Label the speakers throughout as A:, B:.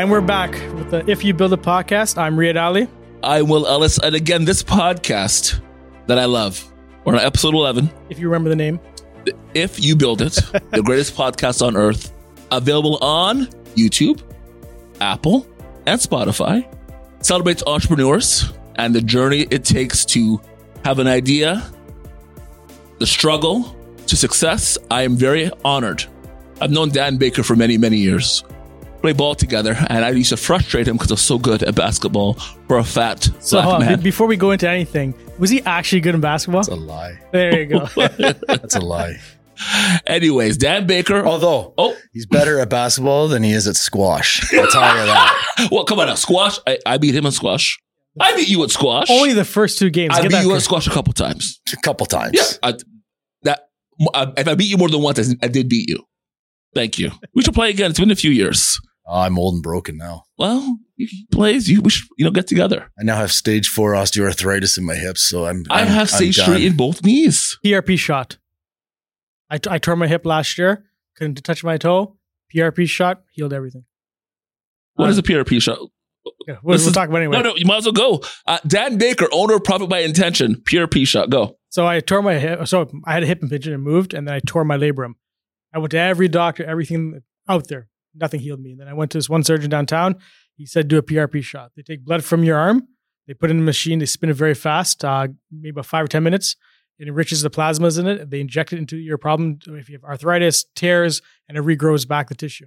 A: And we're back with the If You Build a Podcast. I'm Riyad Ali.
B: I'm Will Ellis. And again, this podcast that I love, we're on episode 11.
A: If you remember the name,
B: If You Build It, the greatest podcast on earth, available on YouTube, Apple, and Spotify. Celebrates entrepreneurs and the journey it takes to have an idea, the struggle to success. I am very honored. I've known Dan Baker for many, many years. Play ball together, and I used to frustrate him because I was so good at basketball for a fat
A: so
B: black man.
A: be- before we go into anything, was he actually good in basketball?
C: That's a lie.
A: There you go.
C: That's a lie.
B: Anyways, Dan Baker.
C: Although
B: Oh,
C: he's better at basketball than he is at squash. I'll tell you that.
B: well, come on now. Squash. I, I beat him in squash. I beat you at squash.
A: Only the first two games.
B: I
A: Get
B: beat you at squash a couple times.
C: A couple times.
B: Yeah. I, that I, if I beat you more than once, I, I did beat you. Thank you. We should play again. It's been a few years.
C: Oh, I'm old and broken now.
B: Well, you can play. You we should you know get together.
C: I now have stage four osteoarthritis in my hips, so I'm.
B: i
C: I'm
B: have
C: I'm
B: stage three in both knees.
A: PRP shot. I, t- I tore my hip last year. Couldn't touch my toe. PRP shot healed everything.
B: What
A: Uh,
B: is a PRP shot?
A: Yeah, we'll, we'll talk about it anyway.
B: No, no, you might as well go. Uh, Dan Baker, owner of Profit by Intention, PRP shot. Go.
A: So I tore my hip. So I had a hip impingement and moved, and then I tore my labrum. I went to every doctor, everything out there. Nothing healed me. And then I went to this one surgeon downtown. He said, do a PRP shot. They take blood from your arm, they put it in a machine, they spin it very fast, uh, maybe about five or 10 minutes. It enriches the plasmas in it. and They inject it into your problem. If you have arthritis, tears, and it regrows back the tissue.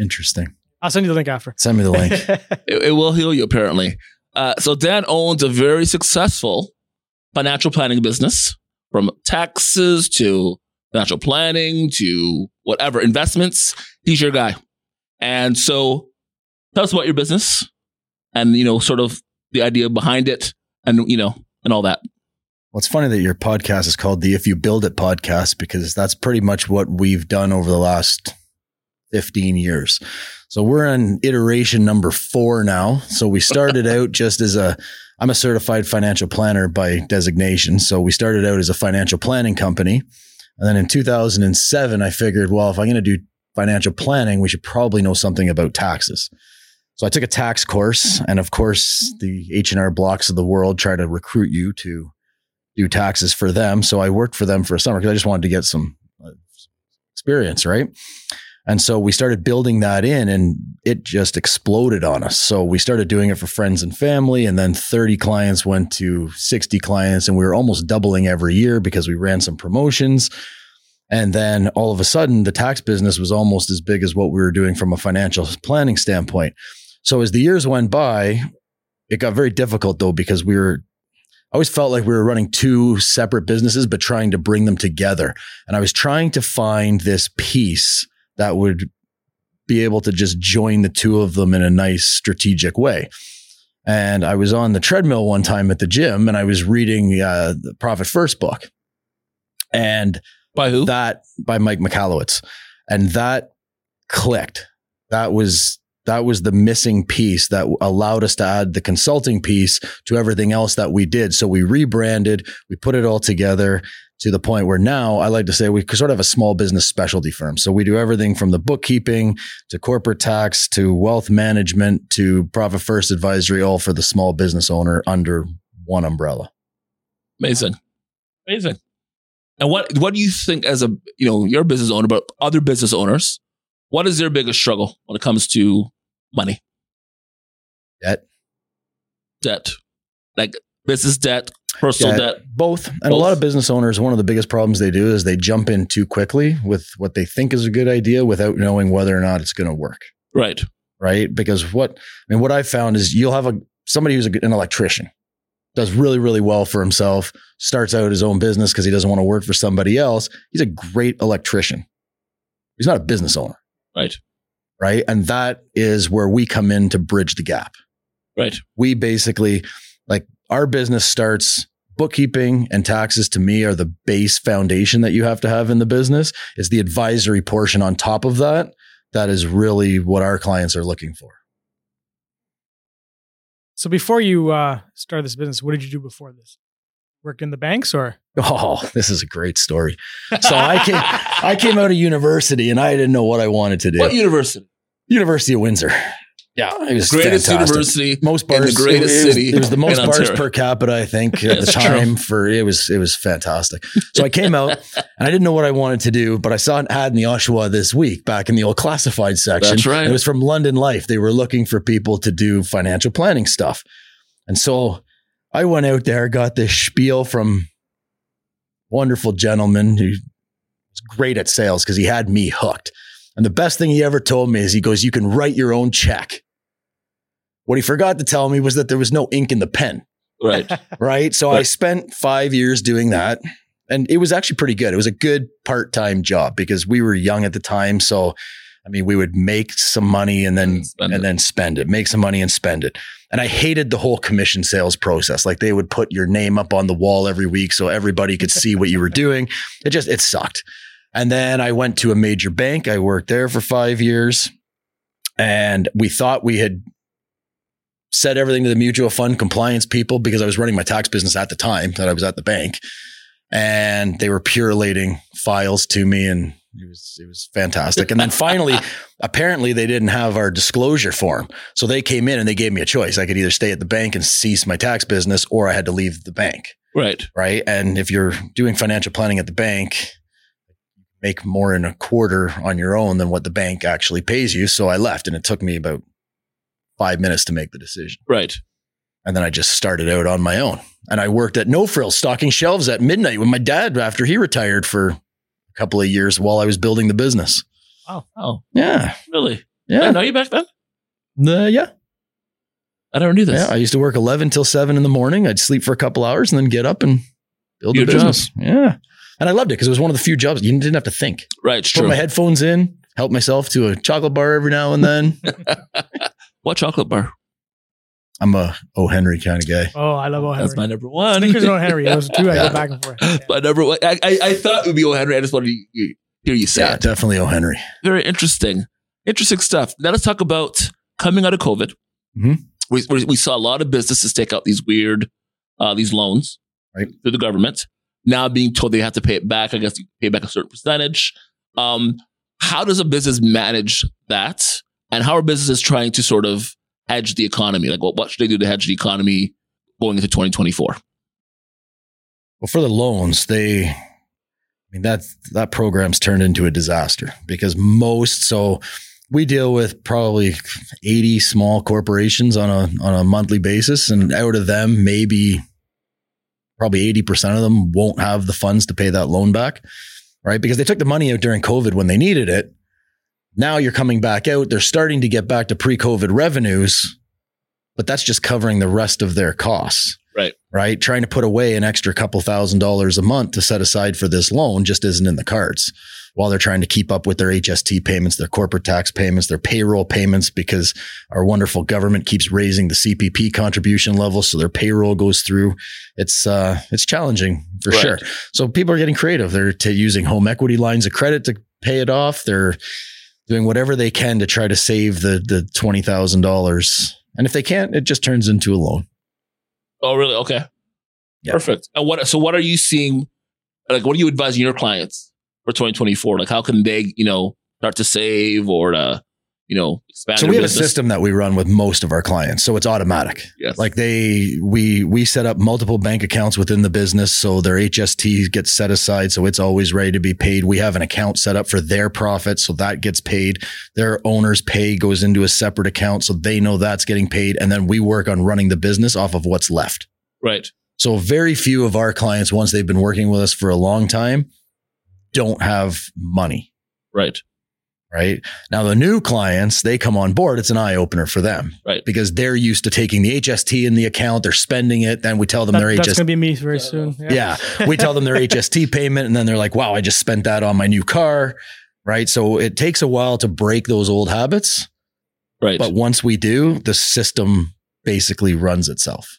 C: Interesting.
A: I'll send you the link after.
C: Send me the link.
B: It, it will heal you, apparently. Uh, so Dan owns a very successful financial planning business, from taxes to financial planning to whatever investments. He's your guy. And so, tell us about your business, and you know, sort of the idea behind it, and you know, and all that.
C: Well, it's funny that your podcast is called the If You Build It podcast because that's pretty much what we've done over the last 15 years. So we're on iteration number four now. So we started out just as a, I'm a certified financial planner by designation. So we started out as a financial planning company. And then in 2007, I figured, well, if I'm going to do financial planning, we should probably know something about taxes. So I took a tax course, and of course, the H and R Blocks of the world try to recruit you to do taxes for them. So I worked for them for a summer because I just wanted to get some uh, experience, right? And so we started building that in and it just exploded on us. So we started doing it for friends and family. And then 30 clients went to 60 clients and we were almost doubling every year because we ran some promotions. And then all of a sudden, the tax business was almost as big as what we were doing from a financial planning standpoint. So as the years went by, it got very difficult though, because we were I always felt like we were running two separate businesses, but trying to bring them together. And I was trying to find this piece that would be able to just join the two of them in a nice strategic way. And I was on the treadmill one time at the gym and I was reading uh, the Profit First book. And
B: By who?
C: that by Mike Michalowicz. And that clicked. That was that was the missing piece that allowed us to add the consulting piece to everything else that we did. So we rebranded, we put it all together to the point where now I like to say we sort of have a small business specialty firm. So we do everything from the bookkeeping to corporate tax to wealth management to profit first advisory, all for the small business owner under one umbrella.
B: Amazing, amazing. And what what do you think as a you know you're business owner, but other business owners, what is their biggest struggle when it comes to money,
C: Debt.
B: debt, like business debt, personal
C: Yeah,
B: debt?
C: Both. And a lot of business owners, one of the biggest problems they do is they jump in too quickly with what they think is a good idea without knowing whether or not it's going to work.
B: Right.
C: Right. Because what, I mean, what I've found is you'll have a, somebody who's a, an electrician does really, really well for himself, starts out his own business because he doesn't want to work for somebody else. He's a great electrician. He's not a business owner.
B: Right.
C: Right. And that is where we come in to bridge the gap.
B: Right.
C: we basically like our business starts bookkeeping and taxes to me are the base foundation that you have to have in the business is the advisory portion on top of that that is really what our clients are looking for
A: So before you uh, started this business, what did you do before this? Work in the banks or?
C: oh this is a great story so i came i came out of university and i didn't know what i wanted to do
B: What university?
C: University of Windsor. Yeah, it was
B: Greatest
C: fantastic.
B: university.
C: most
B: in the greatest
C: it, was-
B: city
C: It was the most bars per capita, I think, at the
B: It's true.
C: time. For it was it was fantastic. So I came out and I didn't know what I wanted to do, but I saw an ad in the Oshawa this week back in the old classified section.
B: That's right.
C: It was from London Life. They were looking for people to do financial planning stuff, and so I went out there, got this spiel from wonderful gentleman who was great at sales because he had me hooked. And the best thing he ever told me is he goes, "You can write your own check." What he forgot to tell me was that there was no ink in the pen,
B: Right.
C: right? So I spent five years doing that. And it was actually pretty good. It was a good part time job because we were young at the time. So, I mean, we would make some money and then
B: Spend
C: and
B: it.
C: then spend it, make some money and spend it. And I hated the whole commission sales process. Like they would put your name up on the wall every week so everybody could see what you were doing. It just it sucked. And then I went to a major bank. I worked there for five years. And we thought we had said everything to the mutual fund compliance people because I was running my tax business at the time that I was at the bank. And they were purulating files to me and it was it was fantastic. And then finally, apparently they didn't have our disclosure form. So they came in and they gave me a choice. I could either stay at the bank and cease my tax business or I had to leave the bank
B: Right.
C: right? And if you're doing financial planning at the bank, make more in a quarter on your own than what the bank actually pays you. So I left and it took me about five minutes to make the decision.
B: Right.
C: And then I just started out on my own. And I worked at No Frills stocking shelves at midnight with my dad after he retired for a couple of years while I was building the business. Wow.
B: Oh,
C: Yeah.
B: really? I
C: Yeah.
B: know you back then?
C: Uh, yeah.
B: I don't do this.
C: Yeah. I used to work 11 till 7 in the morning. I'd sleep for a couple hours and then get up and build
B: Your
C: the business. Yeah. And I loved it because it was one of the few jobs you didn't have to think.
B: right. It's
C: put
B: true.
C: my headphones in, help myself to a chocolate bar every now and then.
B: what chocolate bar?
C: I'm a O. Henry kind of guy.
A: Oh, I love O. Henry.
B: That's my number one.
A: Snickers and O. Henry. Those two I
C: Yeah.
A: go back and forth. Yeah.
B: my number one. I, I, I thought it would be O. Henry. I just wanted to hear you say
C: Yeah,
B: it.
C: definitely O. Henry.
B: Very interesting. Interesting stuff. Now let's talk about coming out of COVID.
C: Mhm.
B: We, we, we saw a lot of businesses take out these weird, uh, these loans
C: Right.
B: through the government. Now being told they have to pay it back. I guess you pay back a certain percentage. Um, how does a business manage that? And how are businesses trying to sort of hedge the economy? Like, what, what should they do to hedge the economy going into 2024?
C: Well, for the loans, they, I mean, that, that program's turned into a disaster because most, so we deal with probably 80 small corporations on a, on a monthly basis. And out of them, maybe probably 80% of them won't have the funds to pay that loan back, right? Because they took the money out during COVID when they needed it. Now you're coming back out. They're starting to get back to pre COVID revenues, but that's just covering the rest of their costs.
B: Right.
C: Right. Trying to put away an extra couple thousand dollars a month to set aside for this loan just isn't in the cards while they're trying to keep up with their HST payments, their corporate tax payments, their payroll payments, because our wonderful government keeps raising the CPP contribution level. So their payroll goes through. It's, uh, it's challenging for
B: Right.
C: sure. So people are getting creative. They're t- using home equity lines of credit to pay it off. They're doing whatever they can to try to save the, the $20,000. And if they can't, it just turns into a loan.
B: Oh, really? Okay.
C: Yeah.
B: Perfect. And what, so what are you seeing? Like, what are you advising your clients for 2024? Like, how can they, you know, start to save or to, you know,
C: So we have
B: business?
C: a system that we run with most of our clients. So it's automatic.
B: Yes.
C: Like they, we, we set up multiple bank accounts within the business. So their HST gets set aside. So it's always ready to be paid. We have an account set up for their profit. So that gets paid. Their owner's pay goes into a separate account. So they know that's getting paid. And then we work on running the business off of what's left.
B: right.
C: So very few of our clients, once they've been working with us for a long time, don't have money.
B: Right.
C: Right now, the new clients, they come on board. It's an eye opener for them
B: Right.
C: because they're used to taking the HST in the account. They're spending it. Then we tell them
A: That-
C: their
A: that's
C: HST.
A: going to be me very soon.
C: yeah. We tell them their HST payment and then they're like, wow, I just spent that on my new car. Right. So it takes a while to break those old habits.
B: Right.
C: But once we do, the system basically runs itself.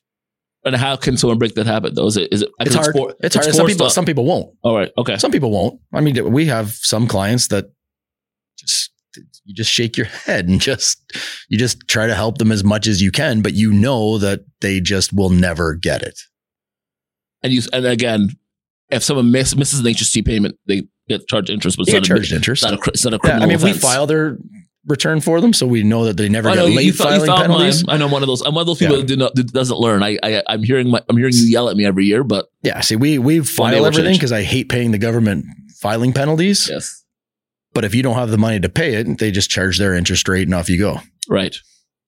B: and how can someone break that habit though? Is it, is it,
C: It's hard.
B: for-
C: it's hard. Some people,
B: on-
C: some people won't.
B: All right. Okay.
C: Some people won't. I mean, we have some clients that just you just shake your head and just you just try to help them as much as you can, but you know that they just will never get it.
B: And you, and again, if someone miss, misses an HST payment, they get charged interest, but it's not
C: get
B: a,
C: charged interest.
B: not a, it's not a
C: Yeah, I mean, we file their return for them, so we know that they never
B: I
C: get
B: know you,
C: late
B: you, found, you
C: filing penalties.
B: mine. I know I'm one of those. I'm one of those people
C: Yeah.
B: that, do not, that doesn't learn. I, I I'm hearing my, I'm hearing you yell at me every year, but
C: Yeah, see, we we file everything because I hate paying the government filing penalties.
B: yes,
C: But if you don't have the money to pay it, they just charge their interest rate and off you go.
B: right.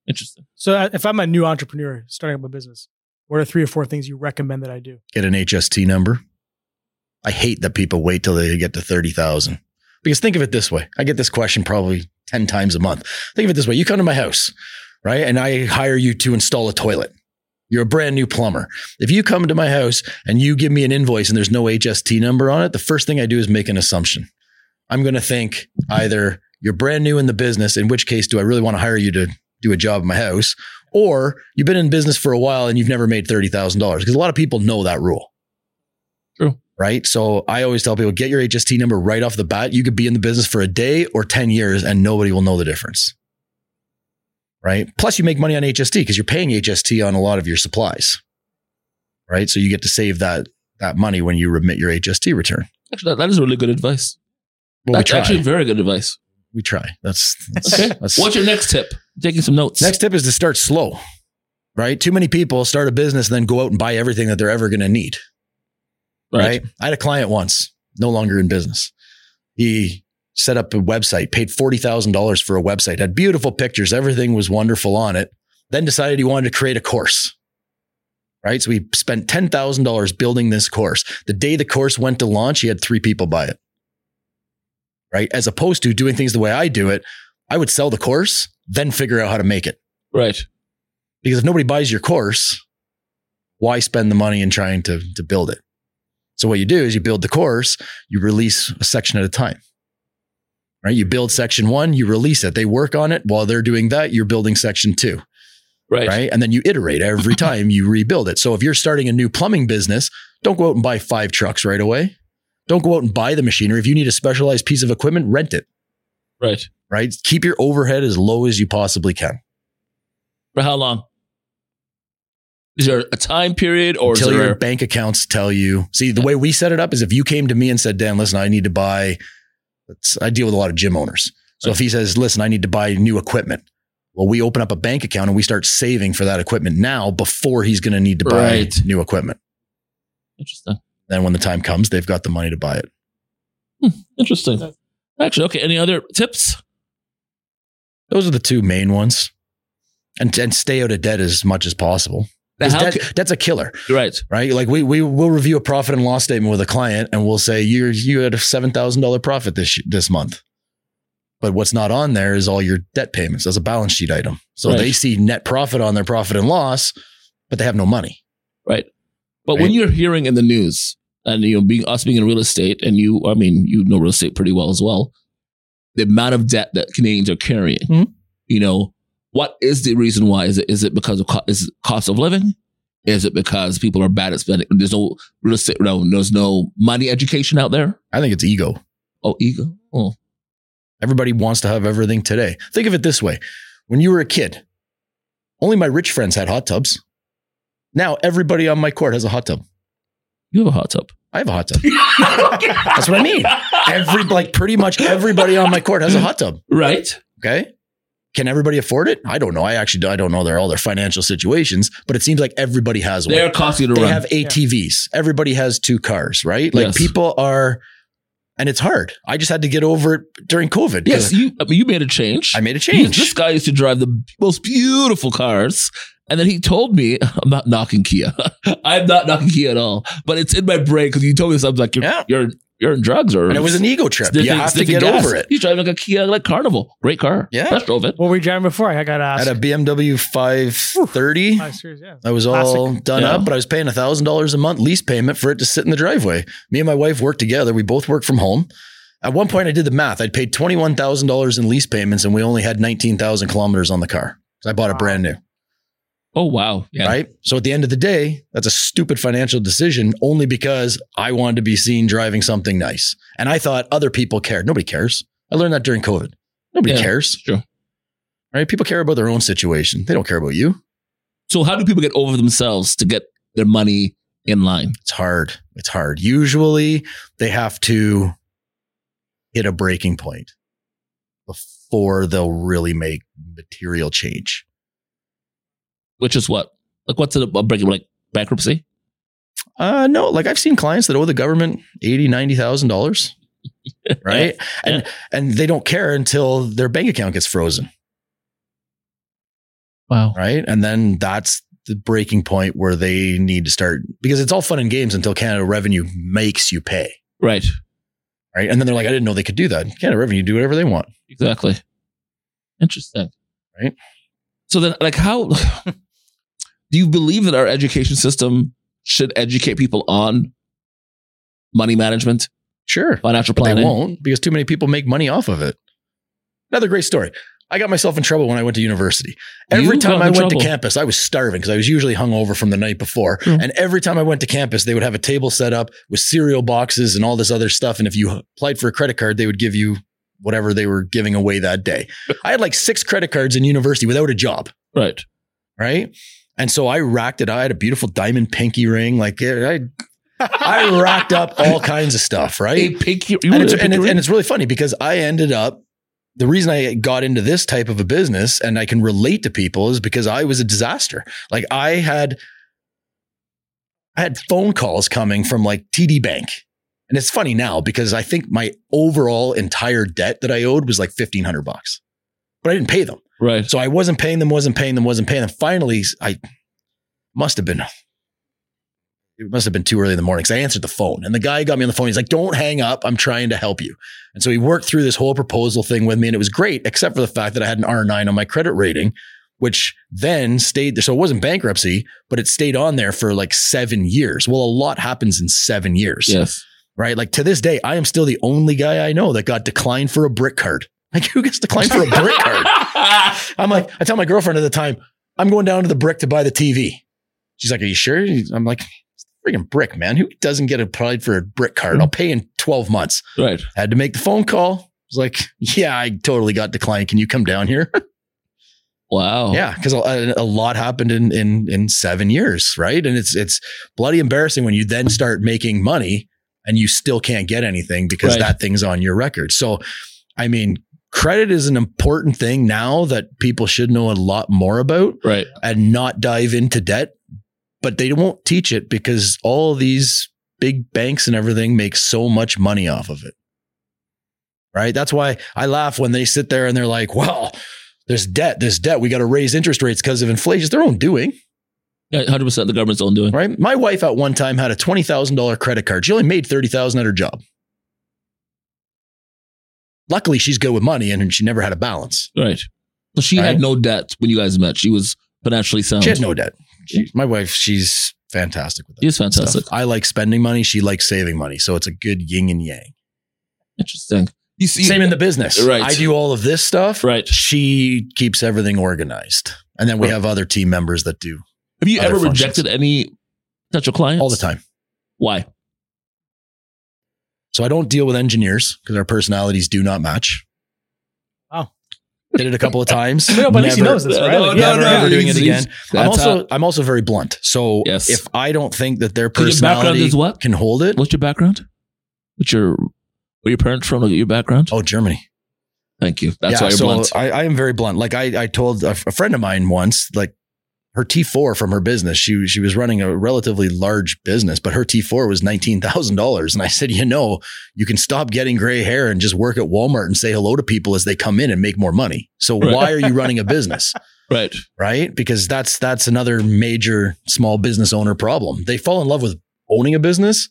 B: Interesting.
A: So uh, if I'm a new entrepreneur starting up a business, what are three or four things you recommend that I do?
C: Get an HST number. I hate that people wait till they get to thirty thousand. Because think of it this way: I get this question probably ten times a month. Think of it this way: you come to my house, right, and I hire you to install a toilet. You're a brand new plumber. If you come to my house and you give me an invoice and there's no HST number on it, the first thing I do is make an assumption. I'm going to think either you're brand new in the business, in which case, do I really want to hire you to do a job in my house? Or you've been in business for a while and you've never made $30,000 because a lot of people know that rule.
B: True.
C: Right. So I always tell people get your HST number right off the bat. You could be in the business for a day or 10 years and nobody will know the difference. Right. Plus, you make money on HST because you're paying HST on a lot of your supplies. Right. So you get to save that, that money when you remit your HST return.
B: Actually, that, that is really good advice.
C: Well, we
B: That's actually very good advice.
C: we try. That's, that's,
B: Okay.
C: that's
B: What's your next tip? I'm taking some notes.
C: Next tip is to start slow, right? Too many people start a business and then go out and buy everything that they're ever going to need, right. I had a client once, no longer in business. He set up a website, paid $40,000 for a website, had beautiful pictures, everything was wonderful on it, then decided he wanted to create a course. Right. So he spent $10,000 building this course. The day the course went to launch, he had three people buy it. Right. As opposed to doing things the way I do it, I would sell the course, then figure out how to make it.
B: Right.
C: Because if nobody buys your course, why spend the money in trying to, to build it? So what you do is you build the course, you release a section at a time. Right? You build section one, you release it. They work on it. While they're doing that, you're building section two.
B: Right.
C: Right. And then you iterate every time you rebuild it. So if you're starting a new plumbing business, don't go out and buy five trucks right away. Don't go out and buy the machinery. If you need a specialized piece of equipment, rent it.
B: Right.
C: Right. Keep your overhead as low as you possibly can.
B: For how long? Is there a time period or is
C: until your bank accounts tell you. See, the way we set it up is if you came to me and said, Dan, listen, I need to buy, let's, I deal with a lot of gym owners. So if he says, listen, I need to buy new equipment. Well, we open up a bank account and we start saving for that equipment now before he's going to need to buy
B: Right.
C: new equipment.
B: interesting?
C: Then when the time comes, they've got the money to buy it.
B: Hmm, interesting. Actually, okay. Any other tips?
C: Those are the two main ones. And, and stay out of debt as much as possible.
B: Now,
C: 'Cause
B: how
C: debt-
B: ca-
C: that's a killer.
B: right.
C: right? Like we we will review a profit and loss statement with a client, and we'll say you you had a seven thousand dollar profit this this month, but what's not on there is all your debt payments as a balance sheet item. So
B: Right.
C: they see net profit on their profit and loss, but they have no money.
B: Right. But when you're hearing in the news and you know being us being in real estate and you I mean you know real estate pretty well as well, the amount of debt that Canadians are carrying.
C: Mhm.
B: You know, what is the reason why? Is it is it because of co- is it cost of living? Is it because people are bad at spending? There's no real estate. No, there's no money education out there.
C: I think it's ego.
B: Oh, ego. Oh,
C: Everybody wants to have everything today. Think of it this way: when you were a kid, only my rich friends had hot tubs. Now everybody on my court has a hot tub.
B: You have a hot tub.
C: I have a hot tub. That's what I mean. Every like pretty much everybody on my court has a hot tub.
B: Right.
C: Okay. Can everybody afford it? I don't know. I actually I don't know their all their financial situations, but it seems like everybody has one.
B: They're costing to run.
C: they
B: run.
C: have ATVs. Everybody has two cars, right? Like
B: Yes.
C: people are, and it's hard. I just had to get over it during COVID.
B: Yes, you. I mean, you made a change.
C: I made a change.
B: This guy used to drive the most beautiful cars. And then he told me, I'm not knocking Kia. I'm not knocking Kia at all. But it's in my brain because you told me something like you're,
C: Yeah.
B: you're, you're in drugs or
C: and it was an ego trip. You have to get
B: gas.
C: over it.
B: He's driving like a Kia like Carnival. Great car.
C: Yeah.
B: Best drove it.
A: What were you driving before? I got asked.
C: At a BMW 530.
A: Five series, yeah.
C: I was all
A: Classic.
C: done
B: Yeah.
C: up, but I was paying thousand dollars a month lease payment for it to sit in the driveway. Me and my wife worked together. We both worked from home. At one point, I did the math. I'd paid twenty one thousand dollars in lease payments, and we only had nineteen thousand kilometers on the car. So I bought it brand new.
B: Oh, wow. Yeah.
C: Right. So at the end of the day, that's a stupid financial decision only because I wanted to be seen driving something nice. And I thought other people cared. Nobody cares. I learned that during COVID. Nobody
B: Yeah,
C: cares.
B: True.
C: Right. People care about their own situation. They don't care about you.
B: So how do people get over themselves to get their money in line?
C: It's hard. It's hard. Usually they have to hit a breaking point. before they'll really make material change.
B: Which is what? Like, what's it a breaking like bankruptcy?
C: Uh, no, like I've seen clients that owe the government eighty, ninety thousand dollars, right? And and they don't care until their bank account gets frozen,
B: Wow.
C: right? And then that's the breaking point where they need to start because it's all fun and games until Canada Revenue makes you pay,
B: Right.
C: right? And then they're like, I didn't know they could do that. Canada Revenue do whatever they want.
B: Exactly. Interesting.
C: Right.
B: So then, like, how do you believe that our education system should educate people on money management,
C: Sure,
B: financial
C: but they won't because too many people make money off of it. Another great story. I got myself in trouble when I went to university. Every
B: You
C: time I went
B: trouble.
C: to campus, I was starving because I was usually hungover from the night before.
B: Mm.
C: And every time I went to campus, they would have a table set up with cereal boxes and all this other stuff. And if you applied for a credit card, they would give you whatever they were giving away that day. I had like six credit cards in university without a job,
B: Right.
C: right? And so I racked it. I had a beautiful diamond pinky ring. Like I, I racked up all kinds of stuff, right?
B: A pinky,
C: and, it's, and,
B: ring?
C: and it's really funny because I ended up the reason I got into this type of a business and I can relate to people is because I was a disaster. Like I had I had phone calls coming from like TD Bank. And it's funny now because I think my overall entire debt that I owed was like 1500 bucks. But I didn't pay them.
B: Right.
C: So I wasn't paying them, wasn't paying them, wasn't paying them. Finally, I must have been, it must have been too early in the morning because I answered the phone and the guy got me on the phone. He's like, don't hang up. I'm trying to help you. And so he worked through this whole proposal thing with me and it was great, except for the fact that I had an R9 on my credit rating, which then stayed there. So it wasn't bankruptcy, but it stayed on there for like seven years. Well, a lot happens in seven years
B: Yes.
C: right? Like to this day, I am still the only guy I know that got declined for a brick card. Like who gets to declined for a brick card? I'm like, I tell my girlfriend at the time, I'm going down to the brick to buy the TV. She's like, Are you sure? I'm like, it's a freaking brick, man. Who doesn't get applied for a brick card? I'll pay in 12 months.
B: right.
C: Had to make the phone call. I was like, Yeah, I totally got declined. Can you come down here?
B: Wow.
C: Yeah, because a, a lot happened in in in seven years, right? And it's it's bloody embarrassing when you then start making money and you still can't get anything because
B: Right.
C: that thing's on your record. So, I mean, credit is an important thing now that people should know a lot more about
B: Right.
C: and not dive into debt, but they won't teach it because all these big banks and everything make so much money off of it. Right? That's why I laugh when they sit there and they're like, "Well, there's debt, there's debt. We got to raise interest rates because of inflation." It's their own doing,
B: Yeah. 100% the government's own doing.
C: right? My wife at one time had a $20,000 credit card. She only made 30,000 at her job. Luckily, she's good with money and she never had a balance.
B: Right. So she
C: Right.
B: had no debt when you guys met. She was financially sound.
C: She has no debt. She, my wife, she's fantastic with that.
B: She is fantastic.
C: stuff. I like spending money. She likes saving money. So it's a good yin and yang.
B: Interesting. You see,
C: Same in the business.
B: Right.
C: I do all of this stuff.
B: Right.
C: She keeps everything organized. And then we
B: Right.
C: have other team members that do
B: Have you ever
C: functions.
B: rejected any potential clients?
C: all the time.
B: Why?
C: So I don't deal with engineers because our personalities do not match.
A: Wow.
C: Did it a couple of times.
A: No, but at he knows this, right?
B: No,
A: Like,
B: no,
C: never,
B: no,
C: ever doing it again. I'm also
B: how-
C: I'm also very blunt. So
B: Yes.
C: if I don't think that their
B: So your background
C: personality
B: is what?
C: can hold it,
B: What's your background? What's your where your parents from? Look at your background.
C: oh Germany.
B: Thank you. That's
C: yeah,
B: why you're
C: so
B: blunt.
C: I, I am very blunt. Like I, I told a, a friend of mine once, like her T4 from her business, she she was running a relatively large business, but her T4 was nineteen thousand dollars. And I said, you know, you can stop getting gray hair and just work at Walmart and say hello to people as they come in and make more money. So
B: Right.
C: why are you running a business?
B: right.
C: right? Because that's that's another major small business owner problem. They fall in love with owning a business,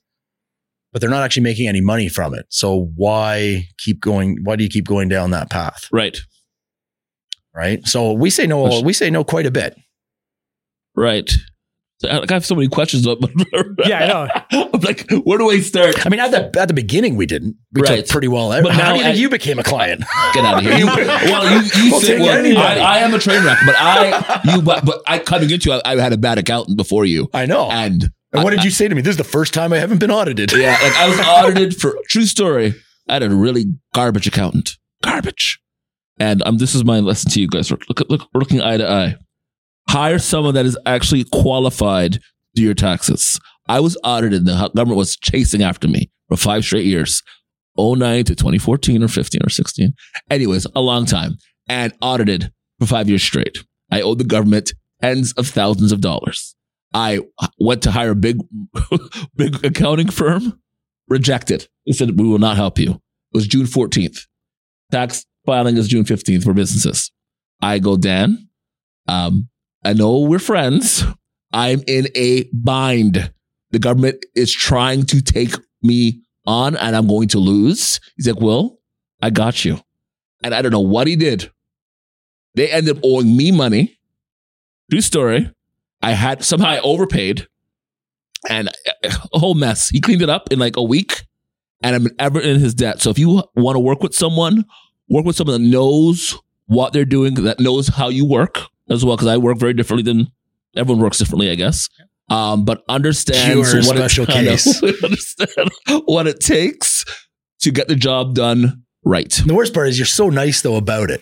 C: but they're not actually making any money from it. So why keep going? Why do you keep going down that path?
B: Right.
C: Right. So we say no. We say no quite a bit.
B: Right. So, I like, I have so many questions. But
A: Yeah, I know.
B: I'm like, where do I start?
C: I mean, at the at the beginning, we didn't. We
B: Right.
C: took pretty well. But
B: But
C: how
B: now
C: do you think you became a client?
B: Get out of here. You, well, you, you
C: We'll
B: say,
C: take
B: well. I, I am a train wreck, but I, you, but, but I coming into, I, I had a bad accountant before you,
C: I know.
B: and
C: and what did you say to me? This is the first time I haven't been audited.
B: yeah, like I was audited for true story. I had a really garbage accountant, garbage, and um, this is my lesson to you guys. Look, look, look we're looking eye to eye. Hire someone that is actually qualified to do your taxes. I was audited. The government was chasing after me for five straight years. 09 to 2014 or 15 or 16. Anyways, a long time and audited for five years straight. I owed the government tens of thousands of dollars. I went to hire a big, big accounting firm, rejected. They said, we will not help you. It was June 14th. Tax filing is June 15th for businesses. I go, Dan, um, I know we're friends. I'm in a bind. The government is trying to take me on and I'm going to lose. He's like, Well, I got you. And I don't know what he did. They ended up owing me money. True story. I had somehow I overpaid and uh, a whole mess. He cleaned it up in like a week and I'm ever in his debt. So if you want to work with someone, work with someone that knows what they're doing, that knows how you work as well. Cause I work very differently than everyone works differently, I guess. Um, but understand
C: You
B: what
C: special
B: it, I know. understand what it takes to get the job done right.
C: The worst part is you're so nice though about it.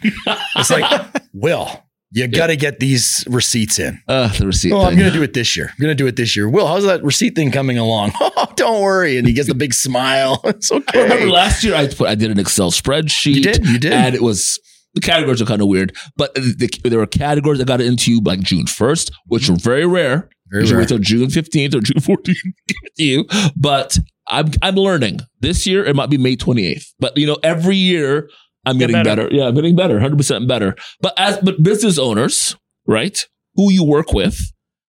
C: It's like, Will, you got to get these receipts in.
B: Uh, the receipt.
C: Oh, I'm going to do it this year. I'm going to do it this year. Will, how's that receipt thing coming along? Oh, don't worry. And he gets the big smile. It's
B: I remember
C: okay.
B: last year I put I did an Excel spreadsheet.
C: You did. You did.
B: and it was the categories are kind of weird, but the, there were categories that got into like June first, which were very rare.
C: Very
B: Usually
C: rare.
B: wait till June fifteenth or June fourteenth to you. But I'm I'm learning. This year it might be May twenty eighth, but you know every year I'm
A: Get
B: getting
A: better.
B: better. Yeah, I'm getting better, hundred percent better. But as but business owners, right, who you work with,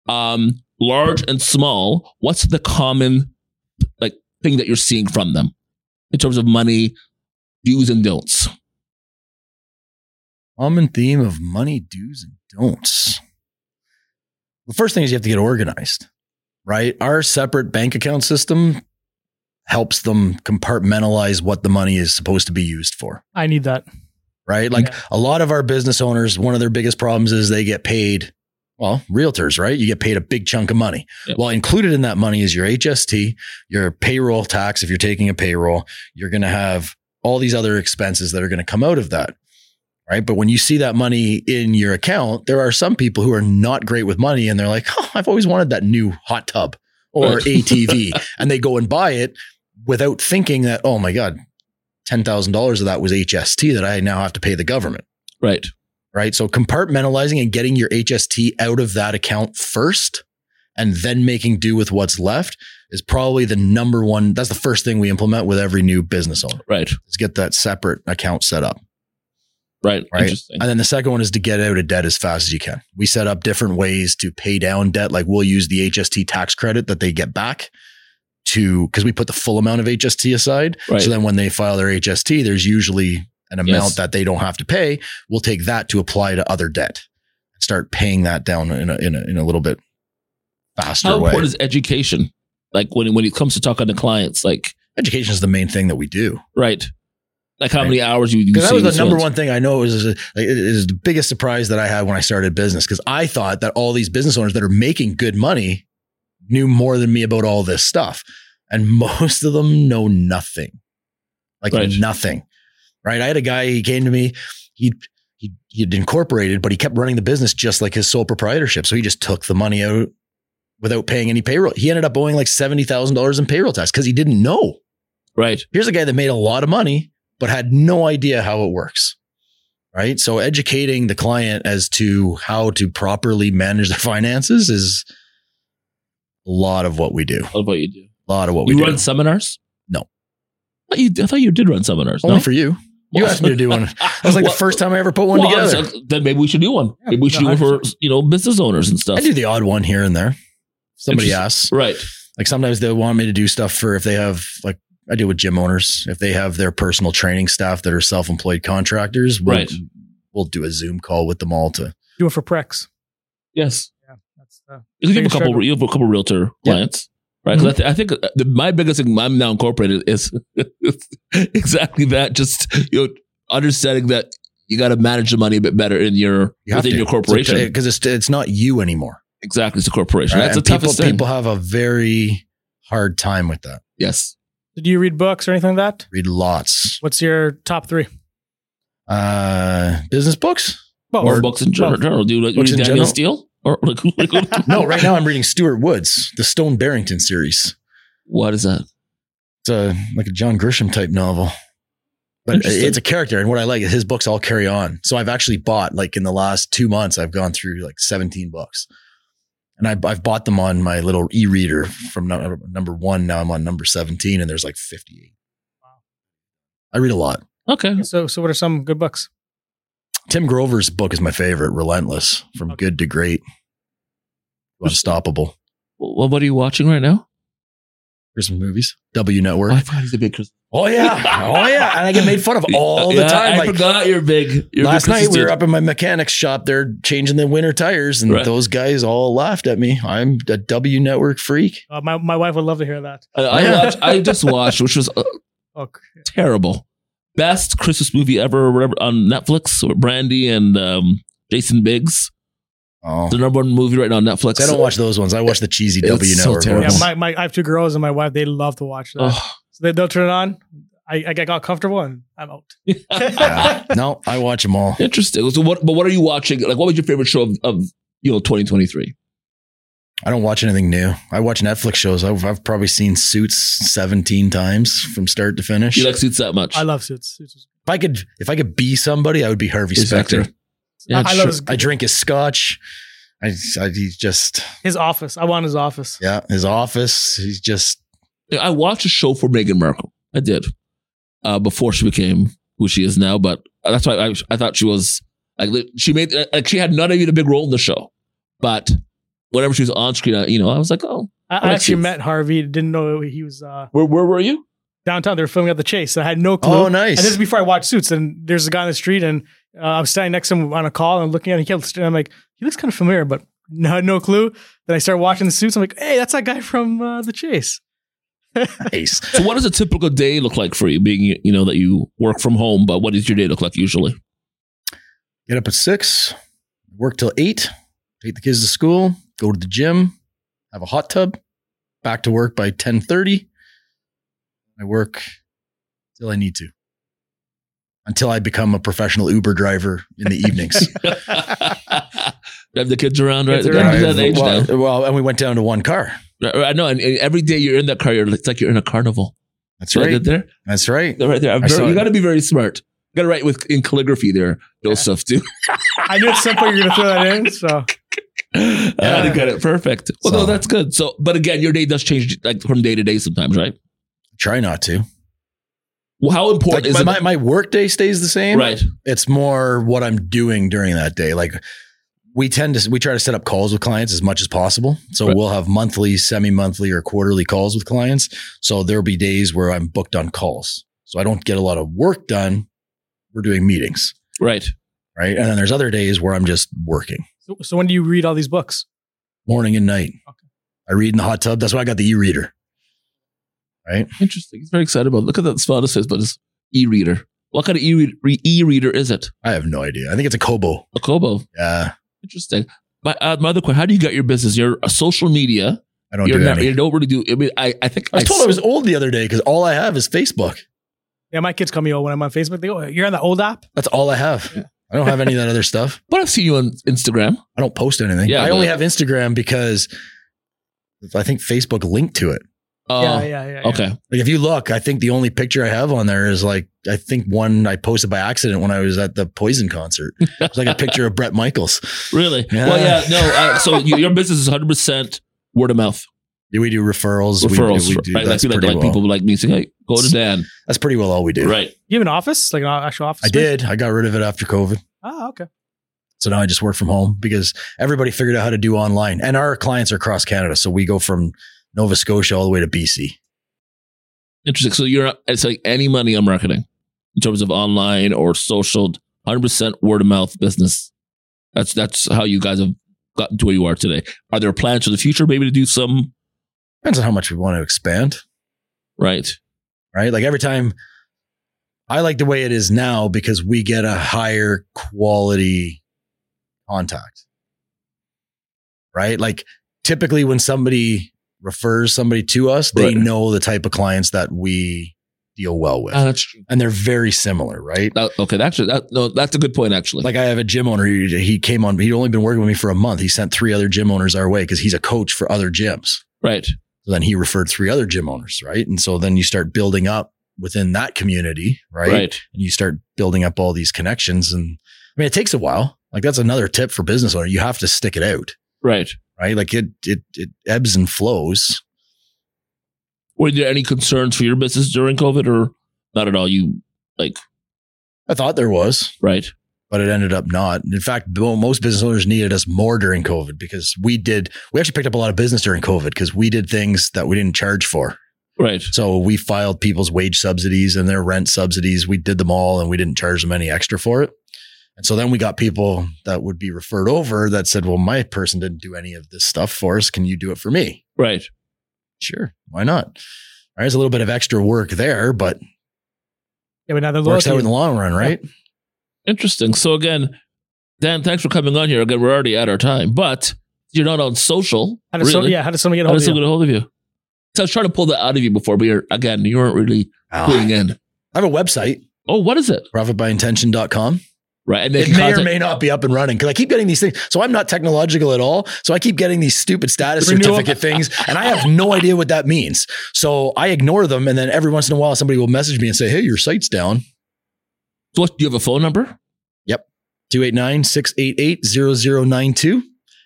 B: um, large and small, what's the common like thing that you're seeing from them in terms of money, do's and don'ts?
C: Common theme of money do's and don'ts. The first thing is you have to get organized, right? Our separate bank account system helps them compartmentalize what the money is supposed to be used for,
A: I need that.
C: right? Like
A: Yeah.
C: a lot of our business owners, one of their biggest problems is they get paid, well, realtors, right? You get paid a big chunk of money.
B: Yep.
C: Well, included in that money is your HST, your payroll tax if you're taking a payroll. You're going to have all these other expenses that are going to come out of that. Right. But when you see that money in your account, there are some people who are not great with money and they're like, oh, I've always wanted that new hot tub or ATV. and they go and buy it without thinking that, oh my God, $10,000 of that was HST that I now have to pay the government.
B: Right.
C: Right. So compartmentalizing and getting your HST out of that account first and then making do with what's left is probably the number one. That's the first thing we implement with every new business owner
B: Right.
C: is get that separate account set up.
B: Right.
C: Right.
B: Interesting.
C: And then the second one is to get out of debt as fast as you can. We set up different ways to pay down debt. Like we'll use the HST tax credit that they get back to, because we put the full amount of HST aside.
B: Right.
C: So then when they file their HST, there's usually an amount
B: Yes.
C: that they don't have to pay. We'll take that to apply to other debt and start paying that down in a, in a, in a little bit faster
B: How
C: way.
B: important is education? Like when when it comes to talking to clients, like
C: Education is the main thing that we do.
B: right, like how many hours you
C: Because that was the number one thing I know is, is, is the biggest surprise that I had when I started business. Because I thought that all these business owners that are making good money knew more than me about all this stuff, and most of them know nothing, like
B: Right.
C: nothing. Right? I had a guy. He came to me. He he he'd incorporated, but he kept running the business just like his sole proprietorship. So he just took the money out without paying any payroll. He ended up owing like seventy thousand dollars in payroll tax because he didn't know.
B: Right.
C: Here's a guy that made a lot of money, but had no idea how it works. Right. So educating the client as to how to properly manage their finances is a lot of what we do.
B: A lot of What you do?
C: A lot of what we
B: You
C: do.
B: run seminars?
C: No.
B: I thought you, I thought you did run seminars.
C: Only
B: no?
C: for you. You asked me to do one. That was like
B: Well-
C: the first time I ever put one
B: well,
C: together.
B: then maybe we should do one. Maybe we should
A: no,
B: do one for you know business owners and stuff.
C: I do the odd one here and there. Somebody asks.
B: Right.
C: Like sometimes they want me to do stuff for if they have like I do with gym owners. If they have their personal training staff that are self-employed contractors, we'll,
B: Right.
C: we'll do a Zoom call with them all to
A: Do it for Prex.
B: Yes.
A: Yeah, that's uh,
B: You have a couple.
A: struggle.
B: You have a couple realtor
C: Yeah.
B: clients, right? 'Cause I, th- I think uh, the, my biggest thing I'm now incorporated is exactly that. Just you know, understanding that you got to manage the money a bit better in your
C: You
B: within
C: to.
B: your corporation.
C: because it's, it's not you anymore.
B: exactly, it's a corporation.
C: right?
B: That's the
C: And people,
B: toughest thing.
C: people have a very hard time with that.
B: yes.
A: Do you read books or anything like that?
C: Read lots.
A: What's your top three?
C: Uh, business books?
A: Both.
B: Or books in general. general. Do you like
C: Books
B: read
C: in
B: Danielle
C: general?
B: Steel? Or like, like-
C: No, right now I'm reading Stuart Woods, the Stone Barrington series.
B: what is that?
C: It's a like a John Grisham type novel. But it's a character, and what I like is his books all carry on. So I've actually bought like in the last two months, I've gone through like 17 books, and I, I've bought them on my little e-reader from no- number one. Now I'm on number 17, and there's like 58. I read a lot.
B: Okay.
A: So, so what are some good books?
C: Tim Grover's book is my favorite, Relentless, from
A: Okay.
C: good to great, unstoppable.
B: Well, what are you watching right now?
C: Christmas movies, W Network.
B: Oh, I forgot he's a big Chris.
C: Oh yeah, oh yeah, and I get made fun of all the
B: Yeah,
C: time.
B: I
C: like
B: forgot you're big. You're
C: last
B: big
C: night, we were up in my mechanic's shop. They're changing the winter tires, and
B: Right.
C: those guys all laughed at me. I'm a W Network freak.
A: Uh, my my wife would love to hear that.
B: I, I watched. I just watched, which was uh,
A: Oh,
B: terrible. Best Christmas movie ever, or whatever, on Netflix with Brandy and um, Jason Biggs.
C: Oh,
B: The number one movie right now on Netflix.
C: I don't watch those ones. I watch the cheesy
B: It's
C: W
B: so
C: Network.
B: terrible.
A: yeah, my, my I have two girls and my wife. They love to watch that.
B: Oh,
A: So they, they'll turn it on. I, I got comfortable and I'm out.
C: Yeah. no, I watch them all.
B: interesting. So what? But what are you watching? Like, what was your favorite show of, of you know 2023?
C: I don't watch anything new. I watch Netflix shows. I've, I've probably seen Suits 17 times from start to finish.
B: You like Suits that much?
A: I love Suits. Suits is-
C: if I could, if I could be somebody, I would be Harvey
B: His
C: Specter.
B: Actor. Yeah,
A: I, I love his,
C: I drink his scotch. I, I he's just
A: his office. I want his office.
C: yeah, his office. He's just
B: I watched a show for Meghan Markle. I did uh, before she became who she is now, but that's why I, I thought she was like she made like she had not even a big role in the show, but whenever she was on screen, I- you know, I was like, oh,
A: I,
B: I
A: I actually
B: Suits.
A: met Harvey. Didn't know he was uh,
B: where where were you?
A: downtown. They were filming at the Chase. So I had no clue.
C: oh nice.
A: And this is before I watched Suits. And there's a guy on the street, and uh, I was standing next to him on a call and looking at him. He kept. I'm like, he looks kind of familiar, but no, had no clue. Then I start watching the Suits. I'm like, hey, that's that guy from uh, the Chase.
C: nice.
B: So what does a typical day look like for you? Being you know that you work from home, but what does your day look like usually?
C: Get up at six, work till eight, take the kids to school, go to the gym, have a hot tub, back to work by ten thirty. I work till I need to. Until I become a professional Uber driver in the evenings.
B: have the kids around, right?
A: Kids around.
B: getting that age now.
C: well, well, and we went down to one car.
B: Right, right, I know, and, and every day you're in that car, you're it's like you're in a carnival.
C: That's
B: So I
C: right.
B: there,
C: That's right.
B: They're right there. Very- you got to be very smart. You got to write with in calligraphy there, Joseph. Too.
A: I knew at some point you were going to throw that in. So
B: I had to get it perfect. Well, no, that's good. So, but again, your day does change like from day to day sometimes, right?
C: Try not to.
B: Well, how important
C: Like
B: is
C: my,
B: it?
C: my, my work day stays the same.
B: right.
C: It's more what I'm doing during that day. Like we tend to we try to set up calls with clients as much as possible. So
B: Right.
C: we'll have monthly, semi-monthly, or quarterly calls with clients. So there'll be days where I'm booked on calls. So I don't get a lot of work done. We're doing meetings,
B: Right.
C: right? And then there's other days where I'm just working,
A: so, so when do you read all these books?
C: morning and night.
A: Okay.
C: I read in the hot tub. That's why I got the e-reader. Right?
B: Interesting. He's very excited about. It. Look at that spot it says, but it's e-reader. What kind of e- e-reader is it?
C: I have no idea. I think it's a Kobo.
B: A Kobo.
C: Yeah.
B: Interesting. My, uh, my other question: How do you get your business? You're a social media.
C: I don't
B: You're
C: do
B: not.
C: any.
B: You don't really do. I mean, I, I think
C: I was told
B: s-
C: I was old the other day because all I have is Facebook.
A: Yeah, my kids call me old when I'm on Facebook. They go, "You're on the old app."
C: That's all I have.
A: Yeah.
C: I don't have any of that other stuff.
B: But I've seen you on Instagram.
C: I don't post anything.
B: Yeah,
C: I only have Instagram because I think Facebook linked to it.
B: Oh,
A: yeah, yeah, yeah, yeah.
B: okay.
C: Like if you look, I think the only picture I have on there is like I think one I posted by accident when I was at the Poison concert. It's like a picture of Bret Michaels.
B: Really?
C: Yeah.
B: Well, yeah. No. Uh, so you, your business is 100 percent word of mouth
C: Yeah, We do referrals. We-
B: referrals.
C: We, do,
B: right?
C: That's,
B: like,
C: pretty
B: like
C: well,
B: people like me saying, "Hey, go to Dan."
C: that's pretty well all we do.
B: Right.
A: You have an office, like an actual office.
C: I
A: space?
C: did. I got rid of it after COVID.
A: Oh, okay.
C: So now I just work from home because everybody figured out how to do online. And our clients are across Canada. So we go from Nova Scotia all the way to BC.
B: Interesting. So you're it's like any money on marketing in terms of online or social, 100 percent word of mouth business. That's that's how you guys have gotten to where you are today. Are there plans for the future, maybe to do some
C: Depends on how much we want to expand.
B: right?
C: right? Like every time I like the way it is now because we get a higher quality contact, right? Like typically when somebody refers somebody to us, they
B: Right.
C: know the type of clients that we deal well with.
B: Ah, that's true.
C: and they're very similar, right?
B: That- okay, that's that, no, that's a good point actually.
C: Like I have a gym owner. He, he came on. He'd only been working with me for a month. He sent three other gym owners our way because he's a coach for other gyms.
B: right.
C: So then he referred three other gym owners, right? And so then you start building up within that community, right?
B: Right.
C: And you start building up all these connections. And I mean, it takes a while. Like that's another tip for business owner. You have to stick it out,
B: Right.
C: Right? Like it, it, it ebbs and flows.
B: Were there any concerns for your business during COVID or not at all? You like,
C: I thought there was,
B: right.
C: but it ended up not. In fact, most business owners needed us more during COVID because we did, we actually picked up a lot of business during COVID because we did things that we didn't charge for.
B: Right.
C: So we filed people's wage subsidies and their rent subsidies. We did them all and we didn't charge them any extra for it. And so then we got people that would be referred over that said, well, my person didn't do any of this stuff for us. Can you do it for me?
B: Right.
C: Sure. Why not? All right. There's a little bit of extra work there, but
A: Yeah, but now the
C: works
A: loyalty.
C: out in the long run, right?
B: Interesting. So again, Dan, thanks for coming on here. Again, we're already at our time, but you're not on social.
A: How does some,
B: really.
A: yeah, how does someone get a hold
B: does
A: of you?
B: get a hold of you? So I was trying to pull that out of you before, but you're, again, you weren't really
C: ah.
B: putting in.
C: I have a website,
B: Oh, what is it?
C: profitbyintention.com.
B: Right. And they
C: It may or may not be up and running because I keep getting these things. So I'm not technological at all. So I keep getting these stupid status
A: Renewal.
C: certificate things and I have no idea what that means. So I ignore them. And then every once in a while, somebody will message me and say, Hey, your site's down.
B: So what, do you have a phone number? Yep.
C: 289 688 0092. And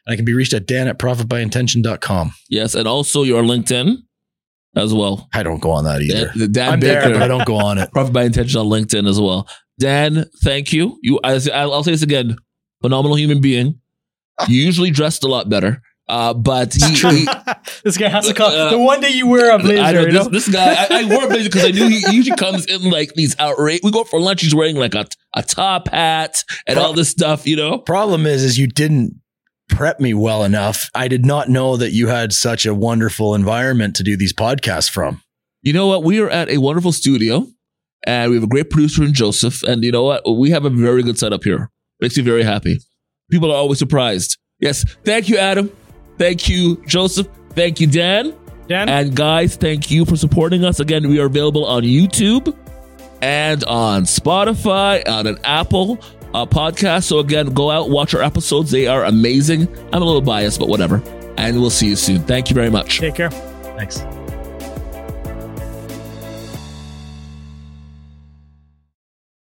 C: I can be reached at dan at profitbyintention.com.
B: Yes. And also your LinkedIn as well.
C: I don't go on that either.
B: Dan, Dan
C: I'm
B: Baker.
C: there, but I don't go on it.
B: Profit by Intention on LinkedIn as well. Dan, thank you. You, I, I'll say this again. Phenomenal human being. You usually dressed a lot better, uh, but he, he-
A: this guy has to call.
B: Uh,
A: the one day you wear a blazer,
B: I know
A: you
B: this,
A: know?
B: this guy. I, I wore a blazer because I knew he, he usually comes in like these outrage. We go for lunch. He's wearing like a, a top hat and all this stuff. You know.
C: Problem is, is you didn't prep me well enough. I did not know that you had such a wonderful environment to do these podcasts from.
B: You know what? We are at a wonderful studio, and we have a great producer in Joseph. And you know what? We have a very good setup here. Makes me very happy. People are always surprised. Yes. Thank you, Adam. Thank you, Joseph. Thank you, Dan.
A: Dan,
B: And guys, thank you for supporting us. Again, we are available on YouTube and on Spotify, on an Apple uh, podcast. So again, go out, watch our episodes. They are amazing. I'm a little biased, but whatever. And we'll see you soon. Thank you very much.
A: take care.
C: Thanks.